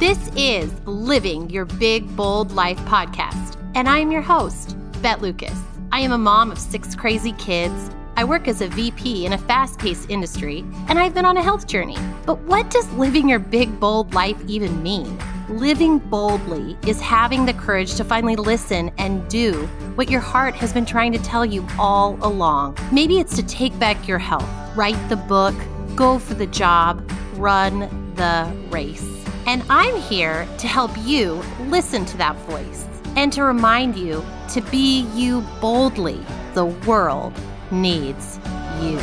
This is Living Your Big Bold Life podcast, and I am your host, Beth Lucas. I am a mom of six crazy kids. I work as a VP in a fast paced industry, and I've been on a health journey. But what does living your big, bold life even mean? Living boldly is having the courage to finally listen and do what your heart has been trying to tell you all along. Maybe it's to take back your health, write the book, go for the job, run the race. And I'm here to help you listen to that voice and to remind you to be you boldly. The world needs you.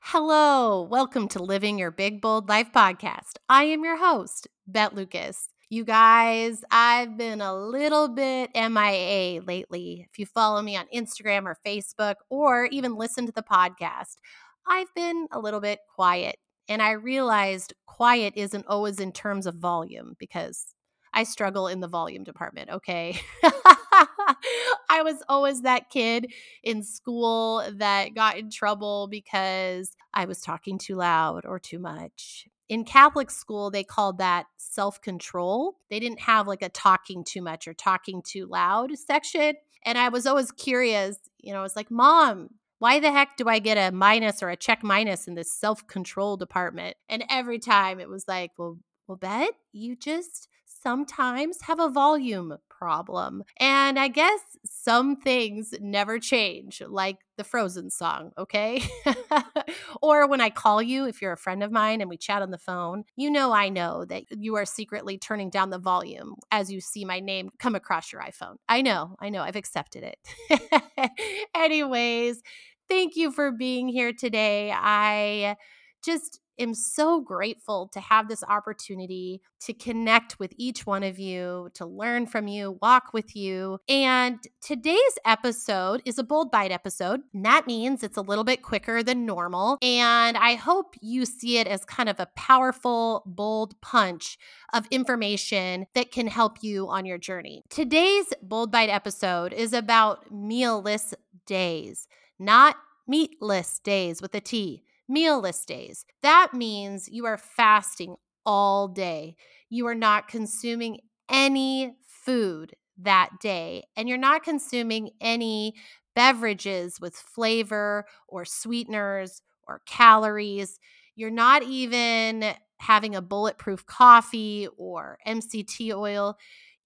Hello, welcome to Living Your Big Bold Life podcast. I am your host, Beth Lucas. You guys, I've been a little bit MIA lately. If you follow me on Instagram or Facebook, or even listen to the podcast, I've been a little bit quiet. And I realized quiet isn't always in terms of volume because I struggle in the volume department, okay? I was always that kid in school that got in trouble because I was talking too loud or too much in Catholic school, they called that self control. They didn't have like a talking too much or talking too loud section. And I was always curious, you know, I was like, Mom, why the heck do I get a minus or a check minus in this self control department? And every time it was like, well, well, Beth, you just sometimes have a volume problem. And I guess some things never change, like the Frozen song, okay? or when I call you, if you're a friend of mine and we chat on the phone, you know I know that you are secretly turning down the volume as you see my name come across your iPhone. I know, I know, I've accepted it. Anyways, thank you for being here today. I just am so grateful to have this opportunity to connect with each one of you, to learn from you, walk with you. And today's episode is a bold bite episode. And that means it's a little bit quicker than normal. And I hope you see it as kind of a powerful, bold punch of information that can help you on your journey. Today's bold bite episode is about mealless days, not meatless days with a T mealless days. That means you are fasting all day. You are not consuming any food that day, and you're not consuming any beverages with flavor or sweeteners or calories. You're not even having a bulletproof coffee or MCT oil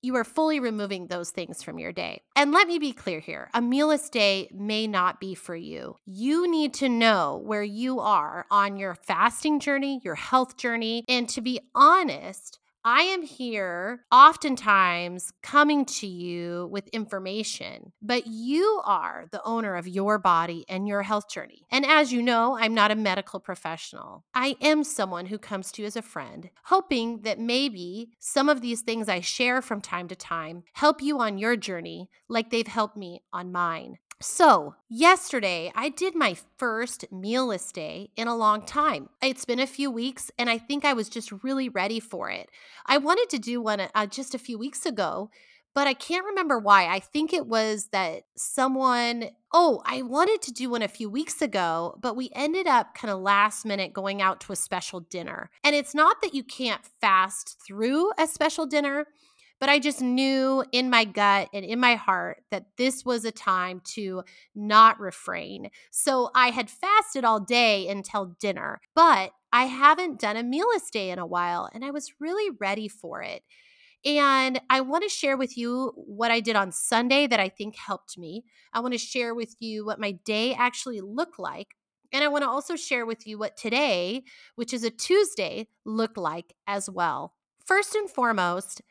you are fully removing those things from your day. And let me be clear here a mealless day may not be for you. You need to know where you are on your fasting journey, your health journey. And to be honest, I am here oftentimes coming to you with information, but you are the owner of your body and your health journey. And as you know, I'm not a medical professional. I am someone who comes to you as a friend, hoping that maybe some of these things I share from time to time help you on your journey like they've helped me on mine. So, yesterday I did my first mealless day in a long time. It's been a few weeks, and I think I was just really ready for it. I wanted to do one uh, just a few weeks ago, but I can't remember why. I think it was that someone, oh, I wanted to do one a few weeks ago, but we ended up kind of last minute going out to a special dinner. And it's not that you can't fast through a special dinner, but I just knew in my gut and in my heart that this was a time to not refrain. So I had fasted all day until dinner, but I haven't done a mealless day in a while and I was really ready for it. And I want to share with you what I did on Sunday that I think helped me. I want to share with you what my day actually looked like. And I want to also share with you what today, which is a Tuesday, looked like as well. First and foremost,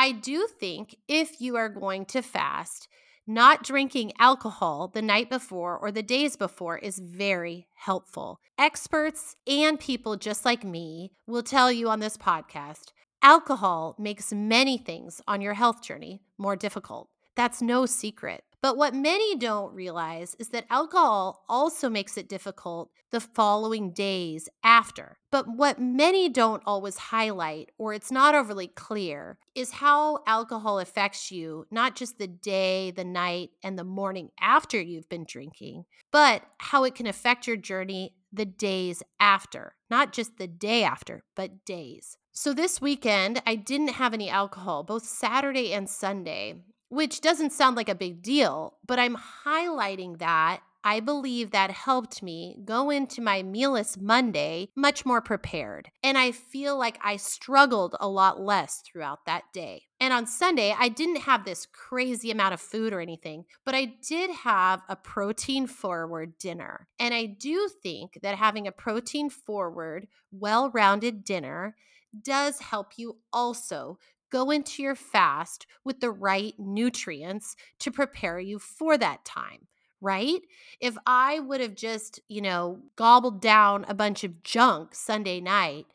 I do think if you are going to fast, not drinking alcohol the night before or the days before is very helpful. Experts and people just like me will tell you on this podcast alcohol makes many things on your health journey more difficult. That's no secret. But what many don't realize is that alcohol also makes it difficult the following days after. But what many don't always highlight, or it's not overly clear, is how alcohol affects you, not just the day, the night, and the morning after you've been drinking, but how it can affect your journey the days after, not just the day after, but days. So this weekend, I didn't have any alcohol, both Saturday and Sunday which doesn't sound like a big deal, but I'm highlighting that I believe that helped me go into my mealless Monday much more prepared. And I feel like I struggled a lot less throughout that day. And on Sunday, I didn't have this crazy amount of food or anything, but I did have a protein forward dinner. And I do think that having a protein forward, well rounded dinner does help you also go into your fast with the right nutrients to prepare you for that time right? If I would have just, you know, gobbled down a bunch of junk Sunday night,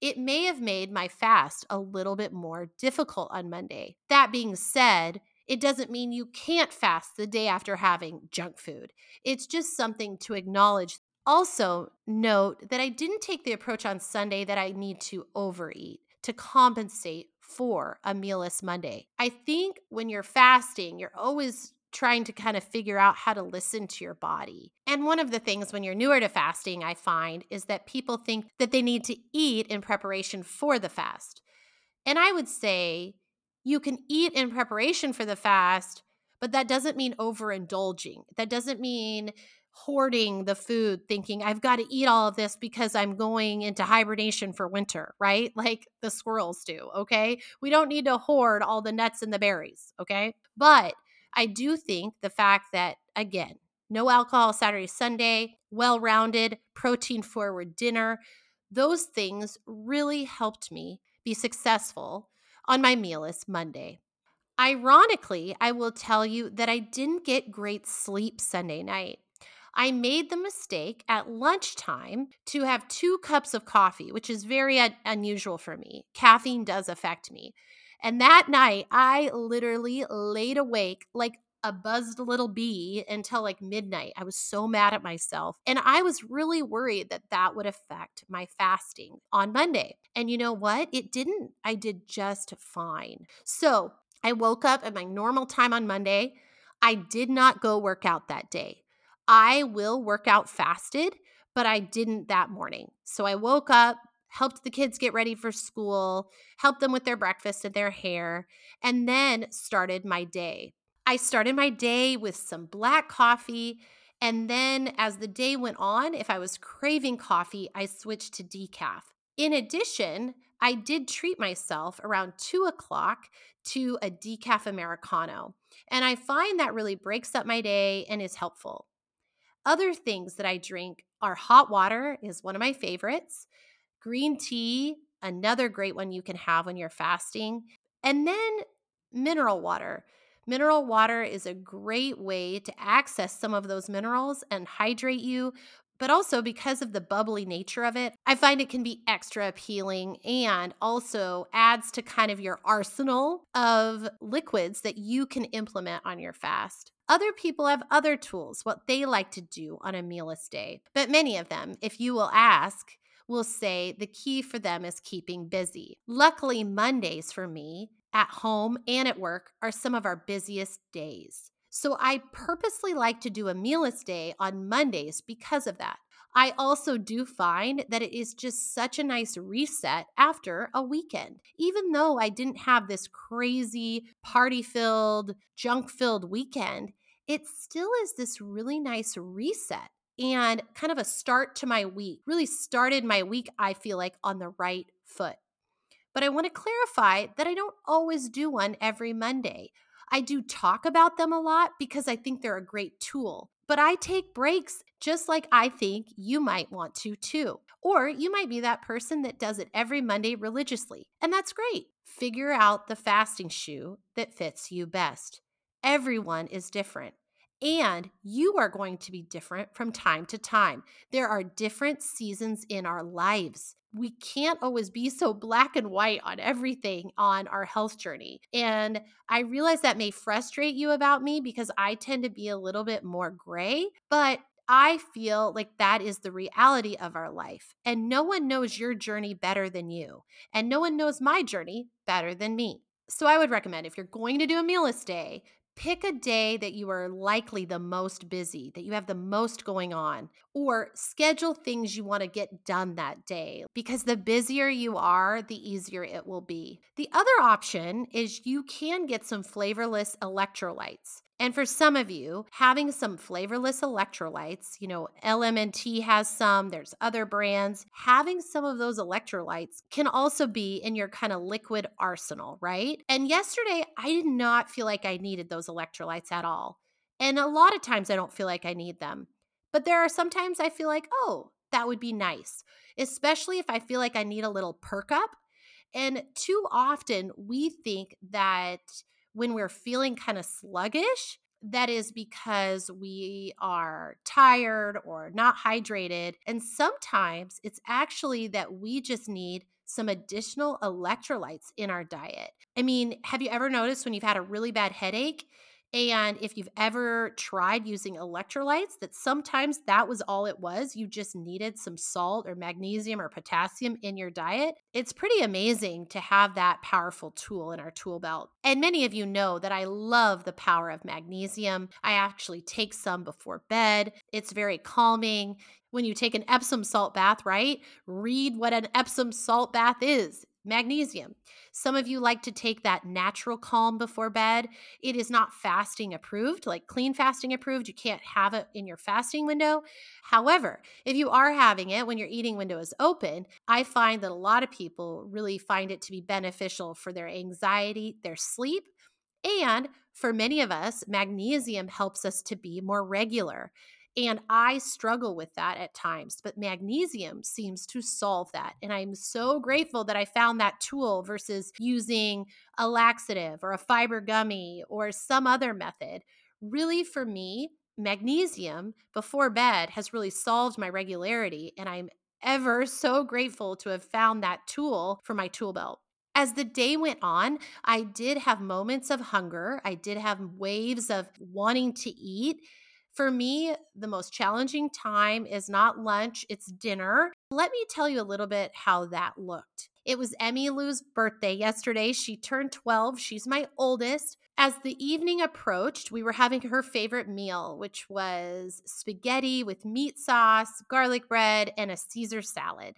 it may have made my fast a little bit more difficult on Monday. That being said, it doesn't mean you can't fast the day after having junk food. It's just something to acknowledge. Also, note that I didn't take the approach on Sunday that I need to overeat to compensate for a mealless Monday. I think when you're fasting, you're always trying to kind of figure out how to listen to your body. And one of the things when you're newer to fasting, I find, is that people think that they need to eat in preparation for the fast. And I would say you can eat in preparation for the fast, but that doesn't mean overindulging. That doesn't mean hoarding the food, thinking, I've got to eat all of this because I'm going into hibernation for winter, right? Like the squirrels do, okay? We don't need to hoard all the nuts and the berries, okay? But I do think the fact that, again, no alcohol Saturday, Sunday, well rounded, protein forward dinner, those things really helped me be successful on my mealless Monday. Ironically, I will tell you that I didn't get great sleep Sunday night. I made the mistake at lunchtime to have two cups of coffee, which is very un- unusual for me. Caffeine does affect me. And that night, I literally laid awake like a buzzed little bee until like midnight. I was so mad at myself. And I was really worried that that would affect my fasting on Monday. And you know what? It didn't. I did just fine. So I woke up at my normal time on Monday. I did not go work out that day. I will work out fasted, but I didn't that morning. So I woke up, helped the kids get ready for school, helped them with their breakfast and their hair, and then started my day. I started my day with some black coffee. And then as the day went on, if I was craving coffee, I switched to decaf. In addition, I did treat myself around two o'clock to a decaf Americano. And I find that really breaks up my day and is helpful. Other things that I drink are hot water is one of my favorites. Green tea, another great one you can have when you're fasting. And then mineral water. Mineral water is a great way to access some of those minerals and hydrate you, but also because of the bubbly nature of it, I find it can be extra appealing and also adds to kind of your arsenal of liquids that you can implement on your fast. Other people have other tools, what they like to do on a mealless day. But many of them, if you will ask, will say the key for them is keeping busy. Luckily, Mondays for me at home and at work are some of our busiest days. So I purposely like to do a mealless day on Mondays because of that. I also do find that it is just such a nice reset after a weekend. Even though I didn't have this crazy party filled, junk filled weekend, it still is this really nice reset and kind of a start to my week. Really started my week, I feel like, on the right foot. But I want to clarify that I don't always do one every Monday. I do talk about them a lot because I think they're a great tool. But I take breaks just like I think you might want to too. Or you might be that person that does it every Monday religiously, and that's great. Figure out the fasting shoe that fits you best. Everyone is different. And you are going to be different from time to time. There are different seasons in our lives. We can't always be so black and white on everything on our health journey. And I realize that may frustrate you about me because I tend to be a little bit more gray, but I feel like that is the reality of our life. And no one knows your journey better than you. And no one knows my journey better than me. So I would recommend if you're going to do a mealless day, Pick a day that you are likely the most busy, that you have the most going on, or schedule things you want to get done that day because the busier you are, the easier it will be. The other option is you can get some flavorless electrolytes. And for some of you, having some flavorless electrolytes, you know, LMNT has some, there's other brands, having some of those electrolytes can also be in your kind of liquid arsenal, right? And yesterday, I did not feel like I needed those electrolytes at all. And a lot of times I don't feel like I need them. But there are sometimes I feel like, oh, that would be nice, especially if I feel like I need a little perk up. And too often we think that when we're feeling kind of sluggish, that is because we are tired or not hydrated. And sometimes it's actually that we just need some additional electrolytes in our diet. I mean, have you ever noticed when you've had a really bad headache and if you've ever tried using electrolytes, that sometimes that was all it was. You just needed some salt or magnesium or potassium in your diet. It's pretty amazing to have that powerful tool in our tool belt. And many of you know that I love the power of magnesium. I actually take some before bed, it's very calming when you take an Epsom salt bath, right? Read what an Epsom salt bath is magnesium. Some of you like to take that natural calm before bed. It is not fasting approved, like clean fasting approved. You can't have it in your fasting window. However, if you are having it when your eating window is open, I find that a lot of people really find it to be beneficial for their anxiety, their sleep, and for many of us, magnesium helps us to be more regular. And I struggle with that at times, but magnesium seems to solve that. And I'm so grateful that I found that tool versus using a laxative or a fiber gummy or some other method. Really, for me, magnesium before bed has really solved my regularity. And I'm ever so grateful to have found that tool for my tool belt. As the day went on, I did have moments of hunger. I did have waves of wanting to eat. For me, the most challenging time is not lunch, it's dinner. Let me tell you a little bit how that looked. It was Emmy Lou's birthday yesterday. She turned 12. She's my oldest. As the evening approached, we were having her favorite meal, which was spaghetti with meat sauce, garlic bread, and a Caesar salad.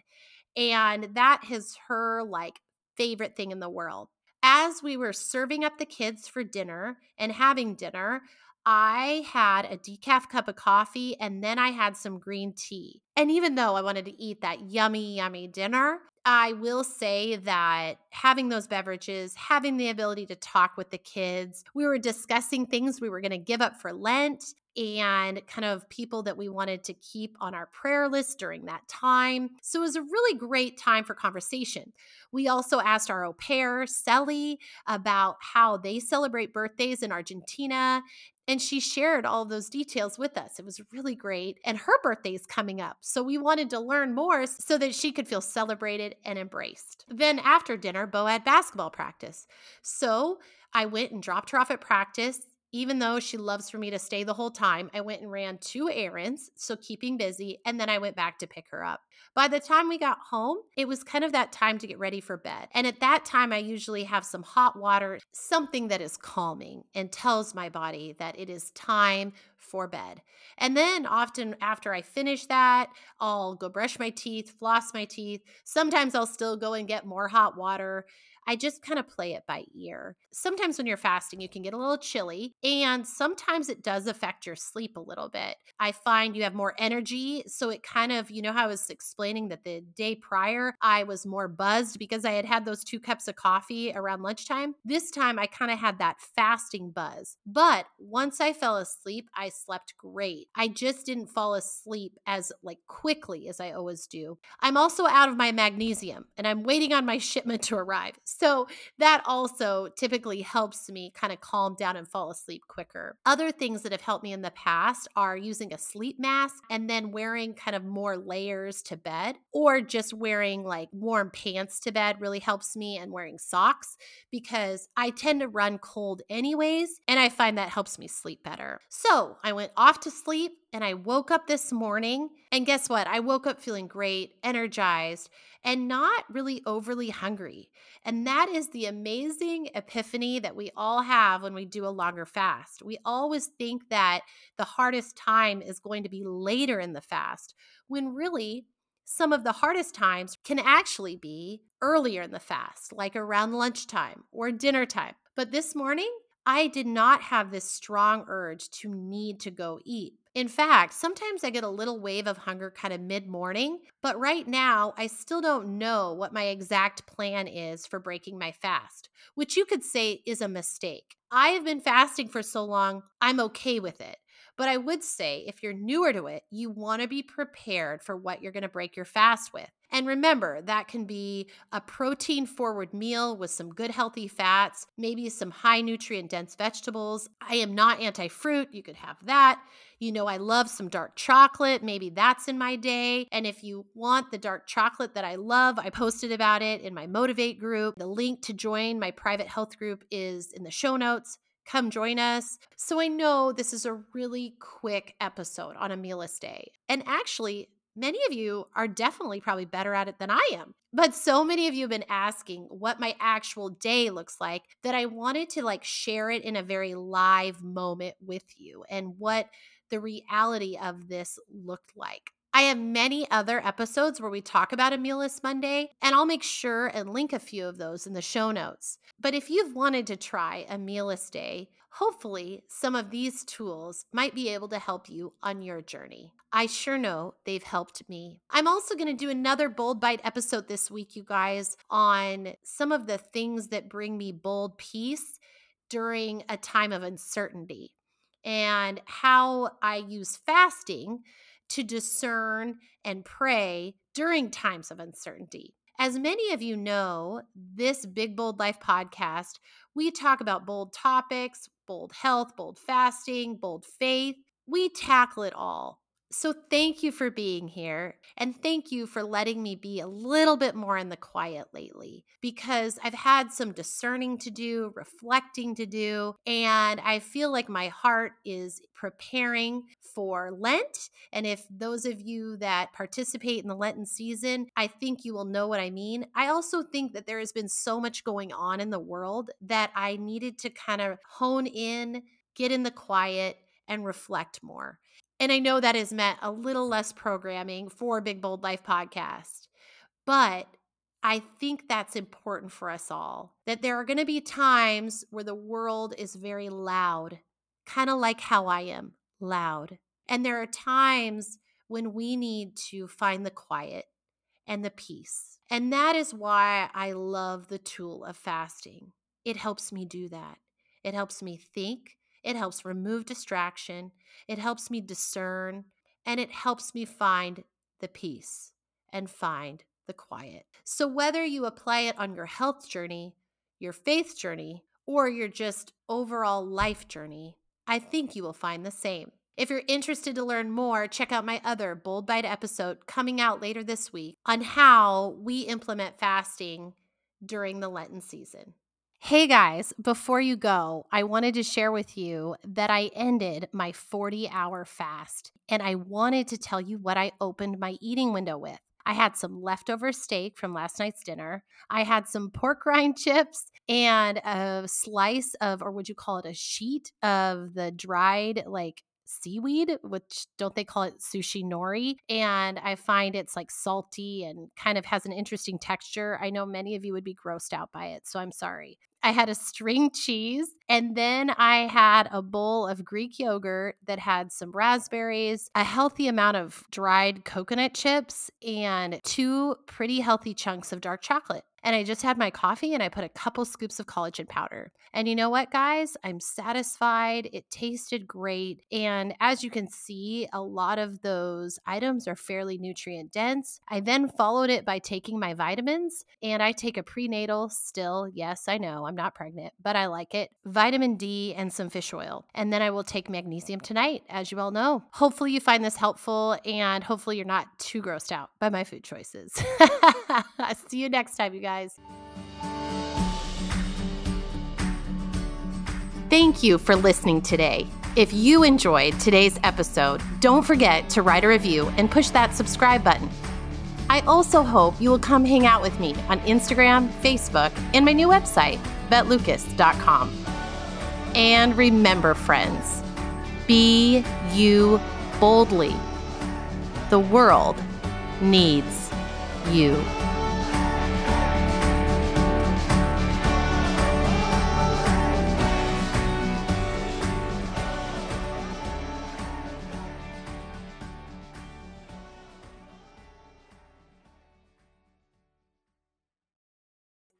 And that is her like favorite thing in the world. As we were serving up the kids for dinner and having dinner, I had a decaf cup of coffee and then I had some green tea. And even though I wanted to eat that yummy, yummy dinner, I will say that having those beverages, having the ability to talk with the kids, we were discussing things we were going to give up for Lent and kind of people that we wanted to keep on our prayer list during that time. So it was a really great time for conversation. We also asked our au pair, Sally, about how they celebrate birthdays in Argentina and she shared all those details with us. It was really great. And her birthday is coming up. So we wanted to learn more so that she could feel celebrated and embraced. Then after dinner, Bo had basketball practice. So I went and dropped her off at practice even though she loves for me to stay the whole time, I went and ran two errands, so keeping busy, and then I went back to pick her up. By the time we got home, it was kind of that time to get ready for bed. And at that time, I usually have some hot water, something that is calming and tells my body that it is time for bed. And then often after I finish that, I'll go brush my teeth, floss my teeth. Sometimes I'll still go and get more hot water I just kind of play it by ear. Sometimes when you're fasting, you can get a little chilly, and sometimes it does affect your sleep a little bit. I find you have more energy. So it kind of, you know, how I was explaining that the day prior, I was more buzzed because I had had those two cups of coffee around lunchtime. This time, I kind of had that fasting buzz. But once I fell asleep, I slept great. I just didn't fall asleep as like quickly as I always do. I'm also out of my magnesium and I'm waiting on my shipment to arrive. So that also typically helps me kind of calm down and fall asleep quicker. Other things that have helped me in the past are using a sleep mask and then wearing kind of more layers to bed, or just wearing like warm pants to bed really helps me, and wearing socks because I tend to run cold anyways, and I find that helps me sleep better. So I went off to sleep and I woke up this morning, and guess what? I woke up feeling great, energized, and not really overly hungry. And that is the amazing epiphany that we all have when we do a longer fast. We always think that the hardest time is going to be later in the fast, when really, some of the hardest times can actually be earlier in the fast, like around lunchtime or dinner time. But this morning, I did not have this strong urge to need to go eat. In fact, sometimes I get a little wave of hunger kind of mid morning, but right now I still don't know what my exact plan is for breaking my fast, which you could say is a mistake. I have been fasting for so long, I'm okay with it. But I would say if you're newer to it, you want to be prepared for what you're going to break your fast with. And remember, that can be a protein forward meal with some good healthy fats, maybe some high nutrient dense vegetables. I am not anti fruit. You could have that. You know, I love some dark chocolate. Maybe that's in my day. And if you want the dark chocolate that I love, I posted about it in my Motivate group. The link to join my private health group is in the show notes. Come join us. So I know this is a really quick episode on a mealless day. And actually, many of you are definitely probably better at it than I am. But so many of you have been asking what my actual day looks like that I wanted to like share it in a very live moment with you and what the reality of this looked like. I have many other episodes where we talk about a mealless Monday, and I'll make sure and link a few of those in the show notes. But if you've wanted to try a mealless day, hopefully some of these tools might be able to help you on your journey. I sure know they've helped me. I'm also going to do another Bold Bite episode this week, you guys, on some of the things that bring me bold peace during a time of uncertainty and how I use fasting to discern and pray during times of uncertainty. As many of you know, this Big Bold Life podcast, we talk about bold topics, bold health, bold fasting, bold faith. We tackle it all so, thank you for being here. And thank you for letting me be a little bit more in the quiet lately because I've had some discerning to do, reflecting to do, and I feel like my heart is preparing for Lent. And if those of you that participate in the Lenten season, I think you will know what I mean. I also think that there has been so much going on in the world that I needed to kind of hone in, get in the quiet, and reflect more. And I know that has meant a little less programming for Big Bold Life podcast. But I think that's important for us all that there are going to be times where the world is very loud, kind of like how I am loud. And there are times when we need to find the quiet and the peace. And that is why I love the tool of fasting. It helps me do that. It helps me think. It helps remove distraction. It helps me discern. And it helps me find the peace and find the quiet. So, whether you apply it on your health journey, your faith journey, or your just overall life journey, I think you will find the same. If you're interested to learn more, check out my other Bold Bite episode coming out later this week on how we implement fasting during the Lenten season. Hey guys, before you go, I wanted to share with you that I ended my 40 hour fast and I wanted to tell you what I opened my eating window with. I had some leftover steak from last night's dinner. I had some pork rind chips and a slice of, or would you call it a sheet of the dried, like seaweed, which don't they call it sushi nori? And I find it's like salty and kind of has an interesting texture. I know many of you would be grossed out by it, so I'm sorry. I had a string cheese, and then I had a bowl of Greek yogurt that had some raspberries, a healthy amount of dried coconut chips, and two pretty healthy chunks of dark chocolate. And I just had my coffee and I put a couple scoops of collagen powder. And you know what, guys? I'm satisfied. It tasted great. And as you can see, a lot of those items are fairly nutrient dense. I then followed it by taking my vitamins, and I take a prenatal still. Yes, I know I'm not pregnant, but I like it. Vitamin D and some fish oil. And then I will take magnesium tonight, as you all know. Hopefully, you find this helpful, and hopefully, you're not too grossed out by my food choices. I See you next time, you guys. Thank you for listening today. If you enjoyed today's episode, don't forget to write a review and push that subscribe button. I also hope you will come hang out with me on Instagram, Facebook, and my new website, bethlucas.com. And remember, friends, be you boldly. The world needs you.